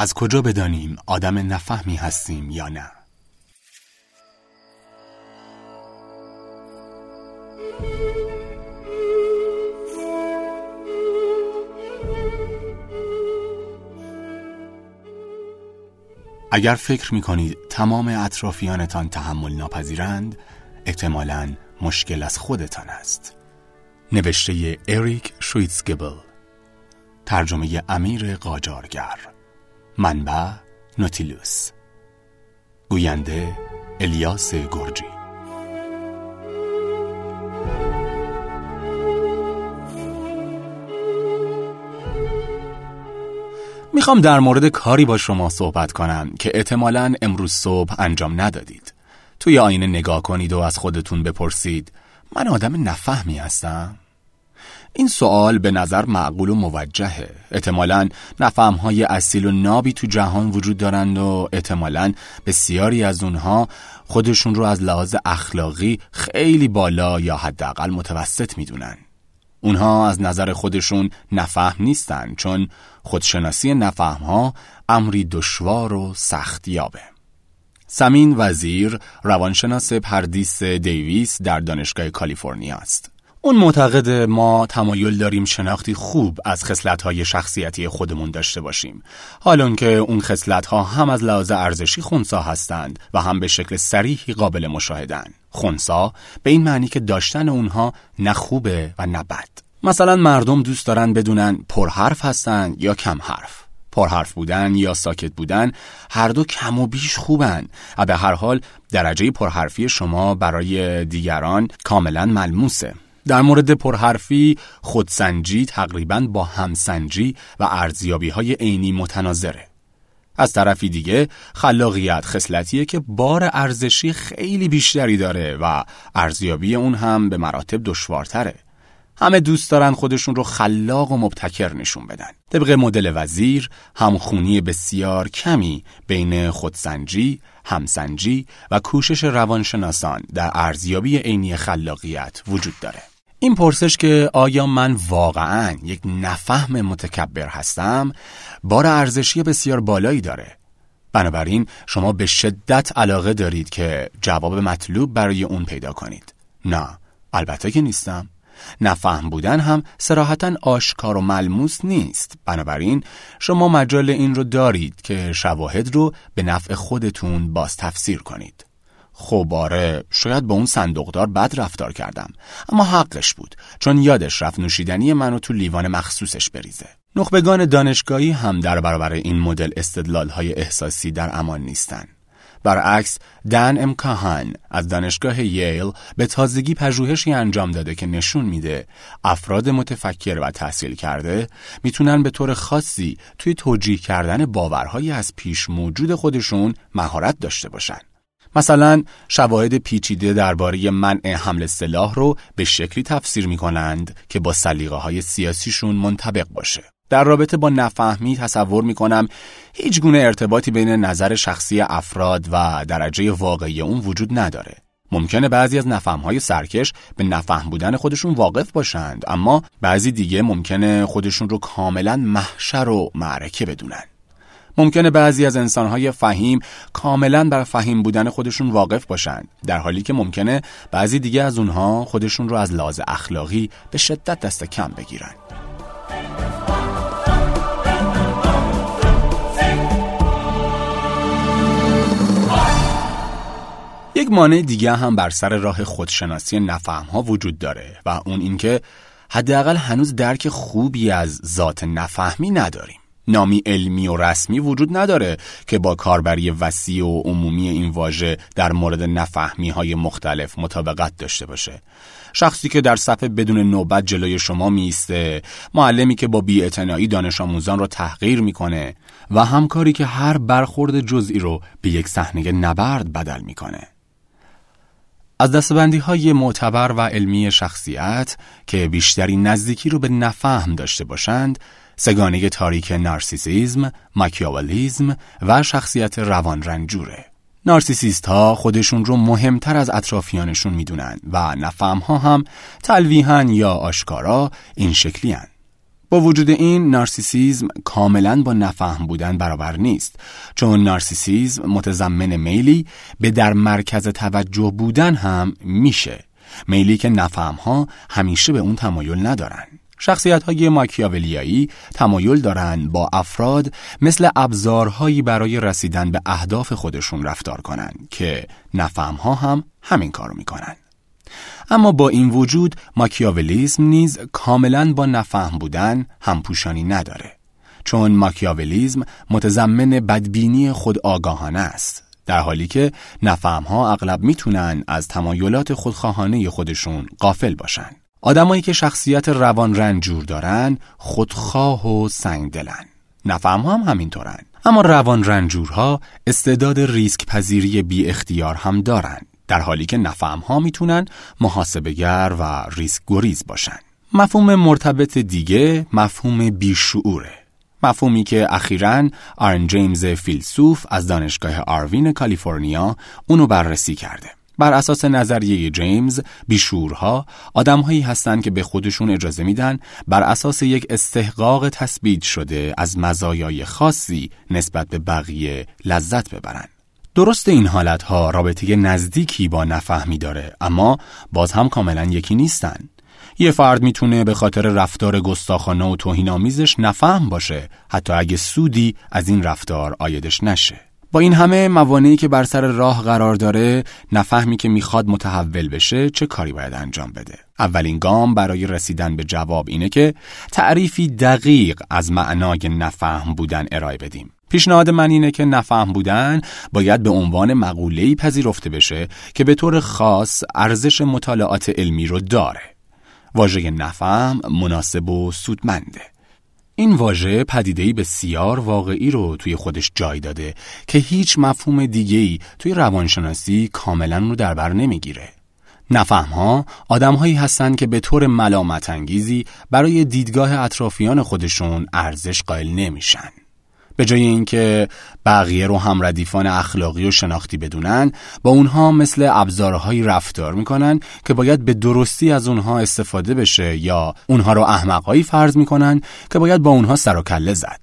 از کجا بدانیم آدم نفهمی هستیم یا نه؟ اگر فکر می کنید تمام اطرافیانتان تحمل ناپذیرند احتمالا مشکل از خودتان است. نوشته اریک شویتسگبل ترجمه امیر قاجارگر. منبع نوتیلوس گوینده الیاس گرجی. می‌خوام در مورد کاری با شما صحبت کنم که احتمالا امروز صبح انجام ندادید. توی آینه نگاه کنید و از خودتون بپرسید من آدم نفهمی هستم؟ این سوال به نظر معقول و موجهه. احتمالا نفهمهای اصیل و نابی تو جهان وجود دارند و احتمالا بسیاری از اونها خودشون رو از لحاظ اخلاقی خیلی بالا یا حداقل متوسط می‌دونن. اونها از نظر خودشون نفهم نیستن چون خودشناسی نفهم ها امری دشوار و سخت یابه سمین وزیر روانشناس پردیس دیویس در دانشگاه کالیفرنیا است. اون معتقد ما تمایل داریم شناختی خوب از خصلت‌های شخصیتی خودمون داشته باشیم. حال که اون خصلت‌ها هم از لحاظ ارزشی خونسا هستند و هم به شکل صریحی قابل مشاهدن. خونسا به این معنی که داشتن اونها نه خوبه و نه بد. مثلا مردم دوست دارن بدونن پرحرف هستند یا کم حرف. پرحرف بودن یا ساکت بودن هر دو کم و بیش خوبن و به هر حال درجه پرحرفی شما برای دیگران کاملا ملموسه در مورد پرحرفی خودسنجی تقریبا با همسنجی و ارزیابی های عینی متناظره از طرفی دیگه خلاقیت خصلتیه که بار ارزشی خیلی بیشتری داره و ارزیابی اون هم به مراتب دشوارتره همه دوست دارن خودشون رو خلاق و مبتکر نشون بدن. طبق مدل وزیر همخونی بسیار کمی بین خودسنجی، همسنجی و کوشش روانشناسان در ارزیابی عینی خلاقیت وجود داره. این پرسش که آیا من واقعا یک نفهم متکبر هستم بار ارزشی بسیار بالایی داره. بنابراین شما به شدت علاقه دارید که جواب مطلوب برای اون پیدا کنید. نه البته که نیستم. نفهم بودن هم سراحتا آشکار و ملموس نیست. بنابراین شما مجال این رو دارید که شواهد رو به نفع خودتون باز تفسیر کنید. خب آره شاید با اون صندوقدار بد رفتار کردم اما حقش بود چون یادش رفت نوشیدنی منو تو لیوان مخصوصش بریزه. نخبگان دانشگاهی هم در برابر این مدل استدلال های احساسی در امان نیستن. برعکس دن امکاهان از دانشگاه ییل به تازگی پژوهشی انجام داده که نشون میده افراد متفکر و تحصیل کرده می‌تونن به طور خاصی توی توجیه کردن باورهایی از پیش موجود خودشون مهارت داشته باشن. مثلا شواهد پیچیده درباره منع حمل سلاح رو به شکلی تفسیر می کنند که با سلیقه های سیاسیشون منطبق باشه. در رابطه با نفهمی تصور می کنم هیچ گونه ارتباطی بین نظر شخصی افراد و درجه واقعی اون وجود نداره. ممکنه بعضی از نفهمهای سرکش به نفهم بودن خودشون واقف باشند اما بعضی دیگه ممکنه خودشون رو کاملا محشر و معرکه بدونن. ممکنه بعضی از انسانهای فهیم کاملا بر فهیم بودن خودشون واقف باشند در حالی که ممکنه بعضی دیگه از اونها خودشون رو از لحاظ اخلاقی به شدت دست کم بگیرن. یک مانع دیگه هم بر سر راه خودشناسی نفهم ها وجود داره و اون اینکه حداقل هنوز درک خوبی از ذات نفهمی نداریم. نامی علمی و رسمی وجود نداره که با کاربری وسیع و عمومی این واژه در مورد نفهمی های مختلف مطابقت داشته باشه شخصی که در صفحه بدون نوبت جلوی شما میسته معلمی که با بیاعتنایی دانش آموزان رو تحقیر می‌کنه و همکاری که هر برخورد جزئی رو به یک صحنه نبرد بدل می‌کنه از دستبندی های معتبر و علمی شخصیت که بیشتری نزدیکی رو به نفهم داشته باشند سگانه تاریک نارسیسیزم، ماکیاولیزم و شخصیت روان رنجوره. نارسیسیست ها خودشون رو مهمتر از اطرافیانشون می‌دونن و نفهم ها هم تلویحا یا آشکارا این شکلی هن. با وجود این نارسیسیزم کاملا با نفهم بودن برابر نیست. چون نارسیسیزم متضمن میلی به در مرکز توجه بودن هم میشه. میلی که نفهم ها همیشه به اون تمایل ندارن. شخصیت های ماکیاولیایی تمایل دارند با افراد مثل ابزارهایی برای رسیدن به اهداف خودشون رفتار کنند که نفهم ها هم همین کارو می‌کنن. اما با این وجود ماکیاولیسم نیز کاملا با نفهم بودن همپوشانی نداره. چون ماکیاولیزم متضمن بدبینی خود آگاهانه است در حالی که نفهم ها اغلب می‌تونن از تمایلات خودخواهانه خودشون قافل باشن. آدمایی که شخصیت روان رنجور دارن خودخواه و سنگدلن. نفهم هم همینطورن. اما روان رنجورها استعداد ریسک پذیری بی اختیار هم دارن. در حالی که نفهم ها می‌تونن محاسبگر و ریسک گریز باشن. مفهوم مرتبط دیگه مفهوم بیشعوره. مفهومی که اخیرا آرن جیمز فیلسوف از دانشگاه آروین کالیفرنیا اونو بررسی کرده. بر اساس نظریه جیمز بیشورها آدمهایی هستند که به خودشون اجازه میدن بر اساس یک استحقاق تثبیت شده از مزایای خاصی نسبت به بقیه لذت ببرن. درست این حالت ها رابطه نزدیکی با نفهمی داره اما باز هم کاملا یکی نیستن. یه فرد می‌تونه به خاطر رفتار گستاخانه و توهینآمیزش نفهم باشه حتی اگه سودی از این رفتار آیدش نشه. با این همه موانعی که بر سر راه قرار داره نفهمی که می‌خواد متحول بشه چه کاری باید انجام بده؟ اولین گام برای رسیدن به جواب اینه که تعریفی دقیق از معنای نفهم بودن ارائه بدیم. پیشنهاد من اینه که نفهم بودن باید به عنوان مقوله‌ای پذیرفته بشه که به طور خاص ارزش مطالعات علمی رو داره واژه نفهم مناسب و سودمنده این واژه پدیده‌ای بسیار واقعی رو توی خودش جای داده که هیچ مفهوم دیگه‌ای توی روانشناسی کاملا رو در بر نمی‌گیره. نفهمها آدمهایی هستند که به طور ملامت انگیزی برای دیدگاه اطرافیان خودشون ارزش قائل نمیشن. به جای اینکه بقیه رو هم ردیفان اخلاقی و شناختی بدونن با اونها مثل ابزارهایی رفتار می‌کنن که باید به درستی از اونها استفاده بشه یا اونها رو احمقهایی فرض می‌کنن که باید با اونها سر و کله زد.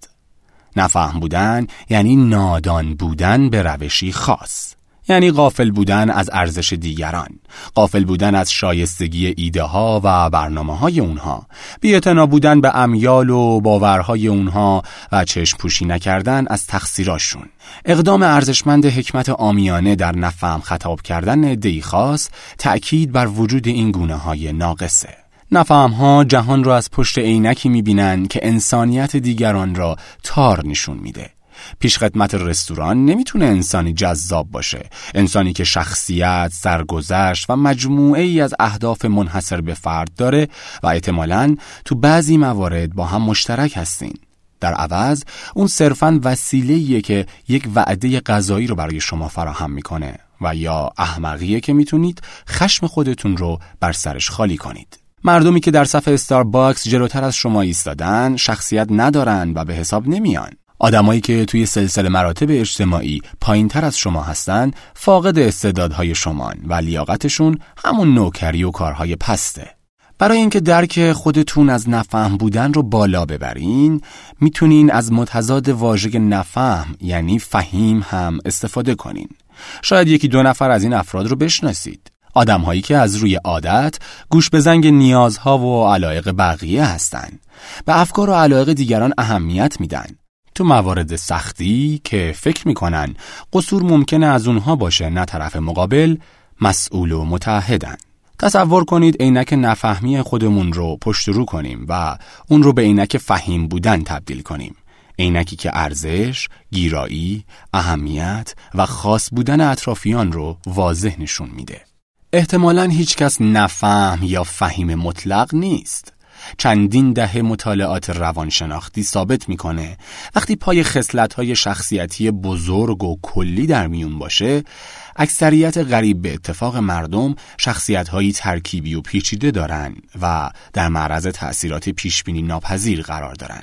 نفهم بودن یعنی نادان بودن به روشی خاص. یعنی غافل بودن از ارزش دیگران غافل بودن از شایستگی ایده ها و برنامه های اونها بیعتنا بودن به امیال و باورهای اونها و چشم پوشی نکردن از تقصیراشون. اقدام ارزشمند حکمت آمیانه در نفهم خطاب کردن ادهی خاص تأکید بر وجود این گونه های ناقصه. نفهم ها جهان را از پشت عینکی می‌بینند که انسانیت دیگران را تار نشون میده. پیشخدمت رستوران نمی‌تونه انسانی جذاب باشه. انسانی که شخصیت، سرگذشت و مجموعه ای از اهداف منحصر به فرد داره و احتمالا تو بعضی موارد با هم مشترک هستین. در عوض اون صرفا وسیله‌ایه که یک وعده غذایی رو برای شما فراهم می‌کنه و یا احمقیه که می‌تونید خشم خودتون رو بر سرش خالی کنید. مردمی که در صف استارباکس جلوتر از شما ایستادن شخصیت ندارن و به حساب نمیان. آدمایی که توی سلسله مراتب اجتماعی پایین تر از شما هستن فاقد استعدادهای شمان و لیاقتشون همون نوکری و کارهای پسته. برای اینکه درک خودتون از نفهم بودن رو بالا ببرین می‌تونین از متضاد واژه نفهم یعنی فهیم هم استفاده کنین. شاید یکی دو نفر از این افراد رو بشناسید. آدمهایی که از روی عادت گوش به زنگ نیازها و علایق بقیه هستند به افکار و علایق دیگران اهمیت میدن. تو موارد سختی که فکر می‌کنن قصور ممکنه از اونها باشه نه طرف مقابل مسئول و متحدن تصور کنید عینک نفهمی خودمون رو پشت رو کنیم و اون رو به عینک فهیم بودن تبدیل کنیم عینکی که ارزش، گیرایی، اهمیت و خاص بودن اطرافیان رو واضح نشون میده. احتمالا هیچکس نفهم یا فهیم مطلق نیست. چندین دهه مطالعات روانشناختی ثابت می‌کنه. وقتی پای های شخصیتی بزرگ و کلی در میون باشه اکثریت غریب به اتفاق مردم هایی ترکیبی و پیچیده دارن و در معرض تأثیرات پیشبینی ناپذیر قرار دارن.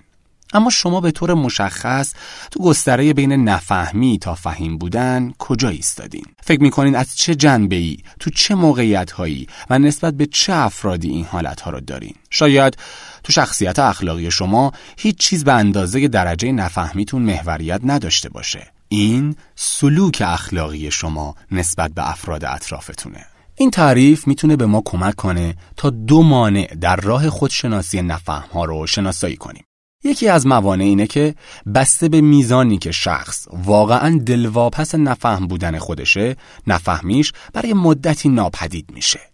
اما شما به طور مشخص تو گستره بین نفهمی تا فهیم بودن کجا ایستادین؟ فکر می‌کنین از چه جنبه ای، تو چه موقعیت هایی و نسبت به چه افرادی این حالت ها رو دارین؟ شاید تو شخصیت اخلاقی شما هیچ چیز به اندازه درجه نفهمیتون محوریت نداشته باشه. این سلوک اخلاقی شما نسبت به افراد اطرافتونه. این تعریف می‌تونه به ما کمک کنه تا دو مانع در راه خودشناسی نفهم ها رو شناسایی کنیم. یکی از موانع اینه که بسته به میزانی که شخص واقعا دلواپس نفهم بودن خودشه نفهمیش برای مدتی ناپدید میشه.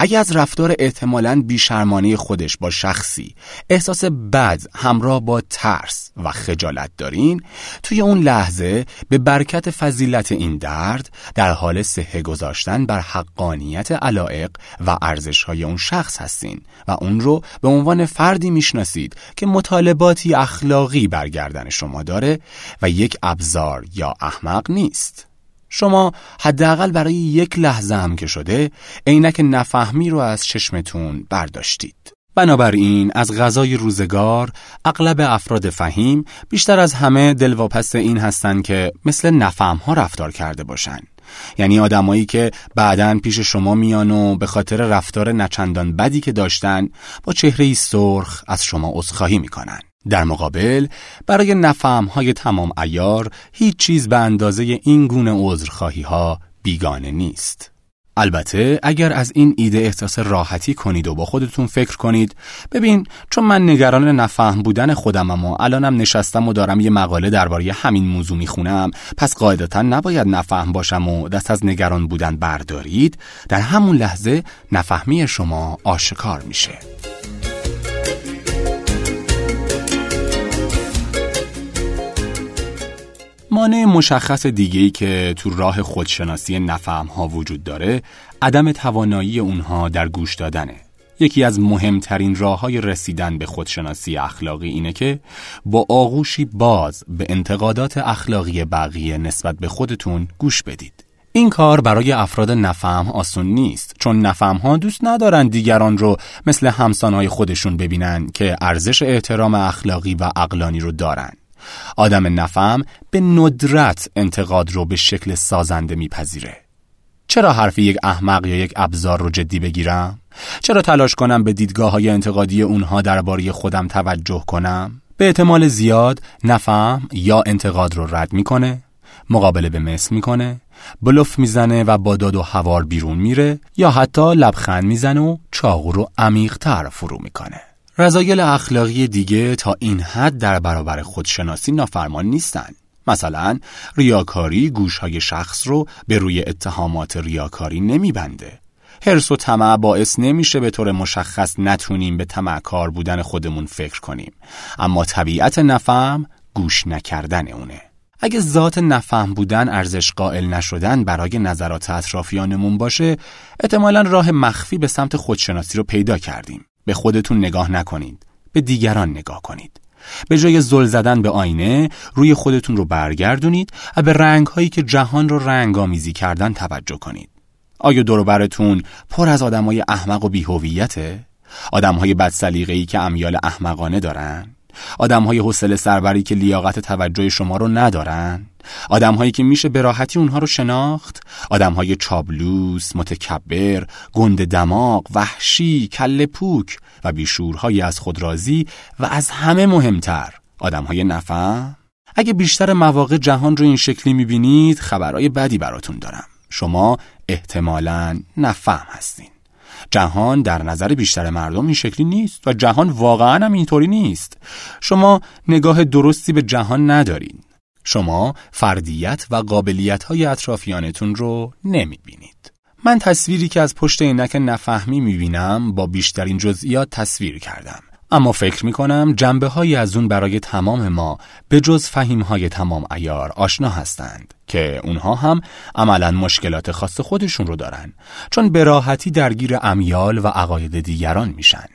اگر از رفتار احتمالاً بیشرمانه خودش با شخصی احساس بد همراه با ترس و خجالت دارین توی اون لحظه به برکت فضیلت این درد در حال سهه گذاشتن بر حقانیت علائق و ارزش های اون شخص هستین و اون رو به عنوان فردی می‌شناسید که مطالباتی اخلاقی برگردن شما داره و یک ابزار یا احمق نیست. شما حداقل برای یک لحظه هم که شده عینک نفهمی رو از چشمتون برداشتید. بنابراین از غذای روزگار اغلب افراد فهیم بیشتر از همه دلواپس این هستند که مثل نفهم ها رفتار کرده باشن یعنی آدمایی که بعدا پیش شما میان و به خاطر رفتار نچندان بدی که داشتن با چهره سرخ از شما عذرخواهی می‌کنن در مقابل برای نفهم های تمام ایار هیچ چیز به اندازه این گونه عذرخواهی ها بیگانه نیست. البته اگر از این ایده احساس راحتی کنید و با خودتون فکر کنید ببین چون من نگران نفهم بودن خودمم و الانم نشستم و دارم یه مقاله درباره همین موضوع می‌خونم پس قاعدتا نباید نفهم باشم و دست از نگران بودن بردارید در همون لحظه نفهمی شما آشکار میشه مانع مشخص دیگهی که تو راه خودشناسی نفهم ها وجود داره عدم توانایی اونها در گوش دادنه. یکی از مهمترین راه های رسیدن به خودشناسی اخلاقی اینه که با آغوشی باز به انتقادات اخلاقی بقیه نسبت به خودتون گوش بدید. این کار برای افراد نفهم آسون نیست چون نفهم ها دوست ندارن دیگران رو مثل همسانهای خودشون ببینن که ارزش احترام اخلاقی و اقلانی رو دارن. آدم نفهم به ندرت انتقاد رو به شکل سازنده میپذیره چرا حرف یک احمق یا یک ابزار رو جدی بگیرم؟ چرا تلاش کنم به دیدگاه های انتقادی اونها درباره خودم توجه کنم؟ به احتمال زیاد نفهم یا انتقاد رو رد می‌کنه مقابله به مثل می‌کنه بلوف می‌زنه و با داد و هوار بیرون میره یا حتی لبخند می‌زنه و چاقو رو عمیقتر فرو می‌کنه رضایل اخلاقی دیگه تا این حد در برابر خودشناسی نافرمان نیستن. مثلا ریاکاری گوشهای شخص رو به روی اتهامات ریاکاری نمیبنده. حرس و طمع باعث نمیشه به طور مشخص نتونیم به طمعکار بودن خودمون فکر کنیم. اما طبیعت نفهم گوش نکردن اونه. اگه ذات نفهم بودن ارزش قائل نشدن برای نظرات اطرافیانمون باشه احتمالا راه مخفی به سمت خودشناسی رو پیدا کردیم به خودتون نگاه نکنید به دیگران نگاه کنید به جای زل زدن به آینه روی خودتون رو برگردونید و به رنگ هایی که جهان رو رنگ آمیزی کردن توجه کنید آیا دور براتون پر از آدمای احمق و بیهویته؟ آدمهای بد که امیال احمقانه دارن؟ آدمهای حوصله سربری که لیاقت توجه شما رو ندارن؟ آدمهایی که میشه به راحتی اونها رو شناخت. آدمهای چابلوس، متکبر، گند دماغ، وحشی، کل پوک و بیشورهایی از خود راضی و از همه مهمتر آدمهای نفهم. اگه بیشتر مواقع جهان رو این شکلی می‌بینید خبرهای بدی براتون دارم. شما احتمالا نفهم هستین. جهان در نظر بیشتر مردم این شکلی نیست و جهان واقعا هم اینطوری نیست شما نگاه درستی به جهان ندارین شما فردیت و قابلیت های اطرافیانتون رو نمی بینید. من تصویری که از پشت عینک نفهمی می بینم با بیشترین جزئیات تصویر کردم. اما فکر می کنم جنبه های از اون برای تمام ما به جز فهیم های تمام ایار آشنا هستند که اونها هم عملا مشکلات خاص خودشون رو دارن چون به راحتی درگیر امیال و عقاید دیگران میشن.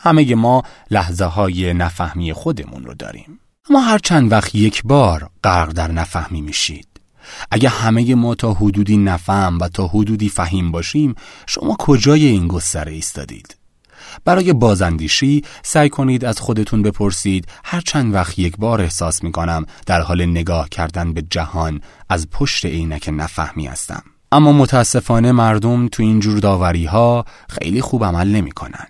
همه ما لحظه های نفهمی خودمون رو داریم. اما هر چند وقت یک بار غرق در نفهمی میشید اگه همه ما تا حدودی نفهم و تا حدودی فهیم باشیم شما کجای این گستره ایستادید برای بازندیشی سعی کنید از خودتون بپرسید هر چند وقت یک بار احساس می کنم در حال نگاه کردن به جهان از پشت عینک نفهمی هستم. اما متاسفانه مردم تو این جور داوری ها خیلی خوب عمل نمی کنن.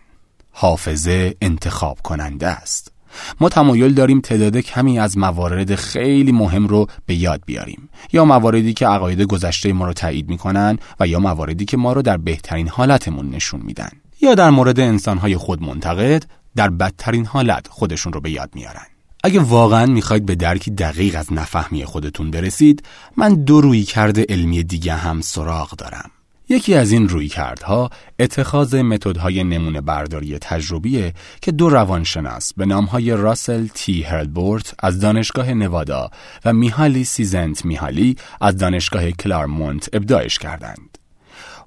حافظه انتخاب کننده است. ما تمایل داریم تعداد کمی از موارد خیلی مهم رو به یاد بیاریم. یا مواردی که عقاید گذشته ما رو تایید می‌کنن و یا مواردی که ما رو در بهترین حالتمون نشون میدن. یا در مورد انسانهای خود منتقد در بدترین حالت خودشون رو به یاد میارن اگه واقعا می‌خواید به درکی دقیق از نفهمی خودتون برسید من دو روی کرده علمی دیگه هم سراغ دارم یکی از این رویکردها اتخاذ متدهای نمونه برداری تجربیه که دو روانشناس به نامهای راسل تی هرلبورت از دانشگاه نوادا و میهالی چیک‌سنت‌میهالی از دانشگاه کلارمونت ابداعش کردند.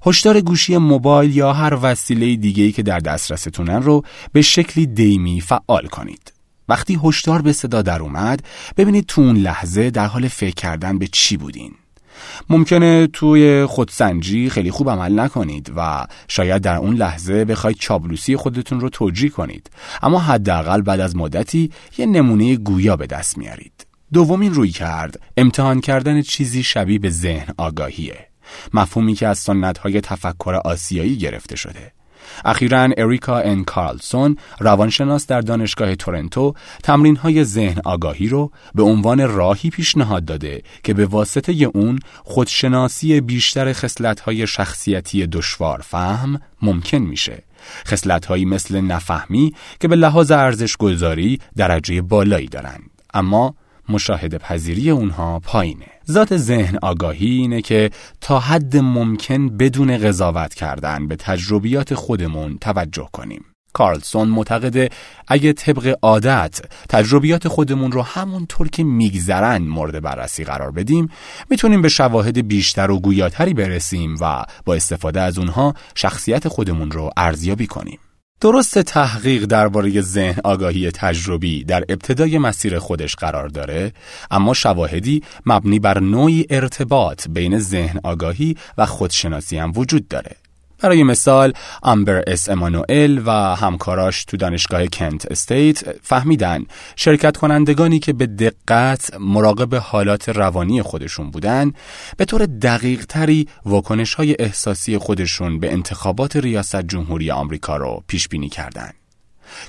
هشدار گوشی موبایل یا هر وسیله دیگه‌ای که در دسترستونه رو به شکلی دیمی فعال کنید. وقتی هشدار به صدا در اومد ببینید تو اون لحظه در حال فکر کردن به چی بودین. ممکنه توی خودسنجی خیلی خوب عمل نکنید و شاید در اون لحظه بخواید چابلوسی خودتون رو توجیه کنید. اما حداقل بعد از مدتی یه نمونه گویا به دست میارید. دومین روی کرد امتحان کردن چیزی شبیه به ذهن آگاهیه. مفهومی که از سنت های تفکر آسیایی گرفته شده. اخیرا اریکا ان کارلسون روانشناس در دانشگاه تورنتو تمرین های ذهن آگاهی رو به عنوان راهی پیشنهاد داده که به واسطه اون خودشناسی بیشتر خصلت های شخصیتی دشوار فهم ممکن میشه. خصلت هایی مثل نفهمی که به لحاظ ارزش گذاری درجه بالایی دارند. اما مشاهده پذیری اونها پایینه. ذات ذهن آگاهی اینه که تا حد ممکن بدون قضاوت کردن به تجربیات خودمون توجه کنیم. کارلسون معتقده اگه طبق عادت تجربیات خودمون رو همونطور که میگذرن مورد بررسی قرار بدیم می‌تونیم به شواهد بیشتر و گویاتری برسیم و با استفاده از اونها شخصیت خودمون رو ارزیابی کنیم. درست تحقیق درباره ذهن آگاهی تجربی در ابتدای مسیر خودش قرار داره اما شواهدی مبنی بر نوعی ارتباط بین ذهن آگاهی و خودشناسی هم وجود داره. برای مثال امبر اس امانوئل و همکاراش تو دانشگاه کنت استیت فهمیدن شرکت کنندگانی که به دقت مراقب حالات روانی خودشون بودن به طور دقیق تری واکنش های احساسی خودشون به انتخابات ریاست جمهوری آمریکا رو پیش بینی کردند.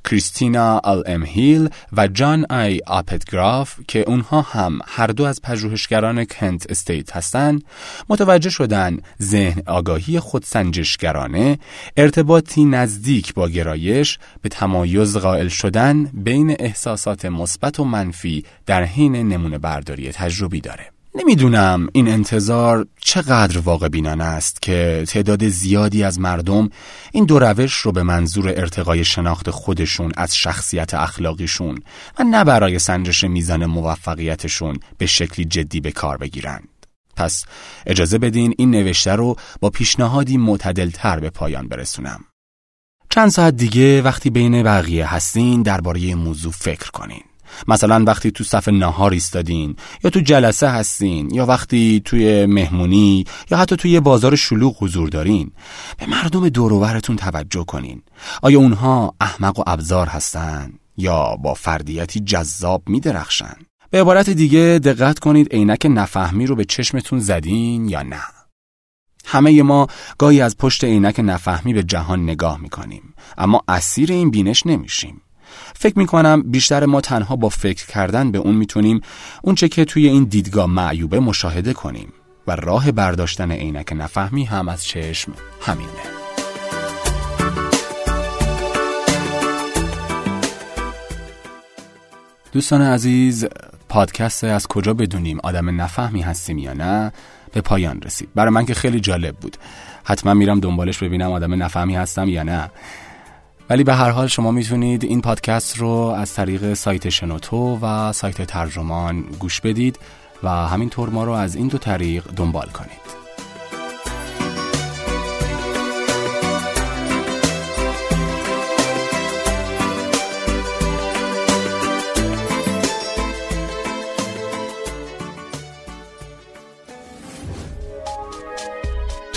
کریستینا ال ام هیل و جان آی آپتگراف که اونها هم هر دو از پژوهشگران کنت استیت هستند متوجه شدن ذهن آگاهی خودسنجشگرانه ارتباطی نزدیک با گرایش به تمایز قائل شدن بین احساسات مثبت و منفی در حین نمونه برداری تجربی داره. نمی‌دونم این انتظار چقدر واقع‌بینانه است که تعداد زیادی از مردم این دو روش رو به منظور ارتقای شناخت خودشون از شخصیت اخلاقیشون و نه برای سنجش میزان موفقیتشون به شکلی جدی به کار بگیرند. پس اجازه بدین این نوشته رو با پیشنهادی معتدلتر به پایان برسونم. چند ساعت دیگه وقتی بین بقیه هستین درباره موضوع فکر کنین. مثلا وقتی تو صف نهار ایستادین یا تو جلسه هستین یا وقتی توی مهمونی یا حتی توی بازار شلوغ حضور دارین به مردم دوروبرتون توجه کنین. آیا اونها احمق و ابزار هستن یا با فردیتی جذاب میدرخشن؟ به عبارت دیگه دقت کنید عینک نفهمی رو به چشمتون زدین یا نه. همه ما گاهی از پشت عینک نفهمی به جهان نگاه می‌کنیم اما اسیر این بینش نمیشیم. فکر می کنم بیشتر ما تنها با فکر کردن به اون می‌تونیم اونچه که توی این دیدگاه معیوبه مشاهده کنیم و راه برداشتن عینک نفهمی هم از چشم همینه. دوستان عزیز پادکست از کجا بدونیم آدم نفهمی هستیم یا نه؟ به پایان رسید. برای من که خیلی جالب بود. حتما میرم دنبالش ببینم آدم نفهمی هستم یا نه. ولی به هر حال شما می‌تونید این پادکست رو از طریق سایت شنوتو و سایت ترجمان گوش بدید و همینطور ما رو از این دو طریق دنبال کنید.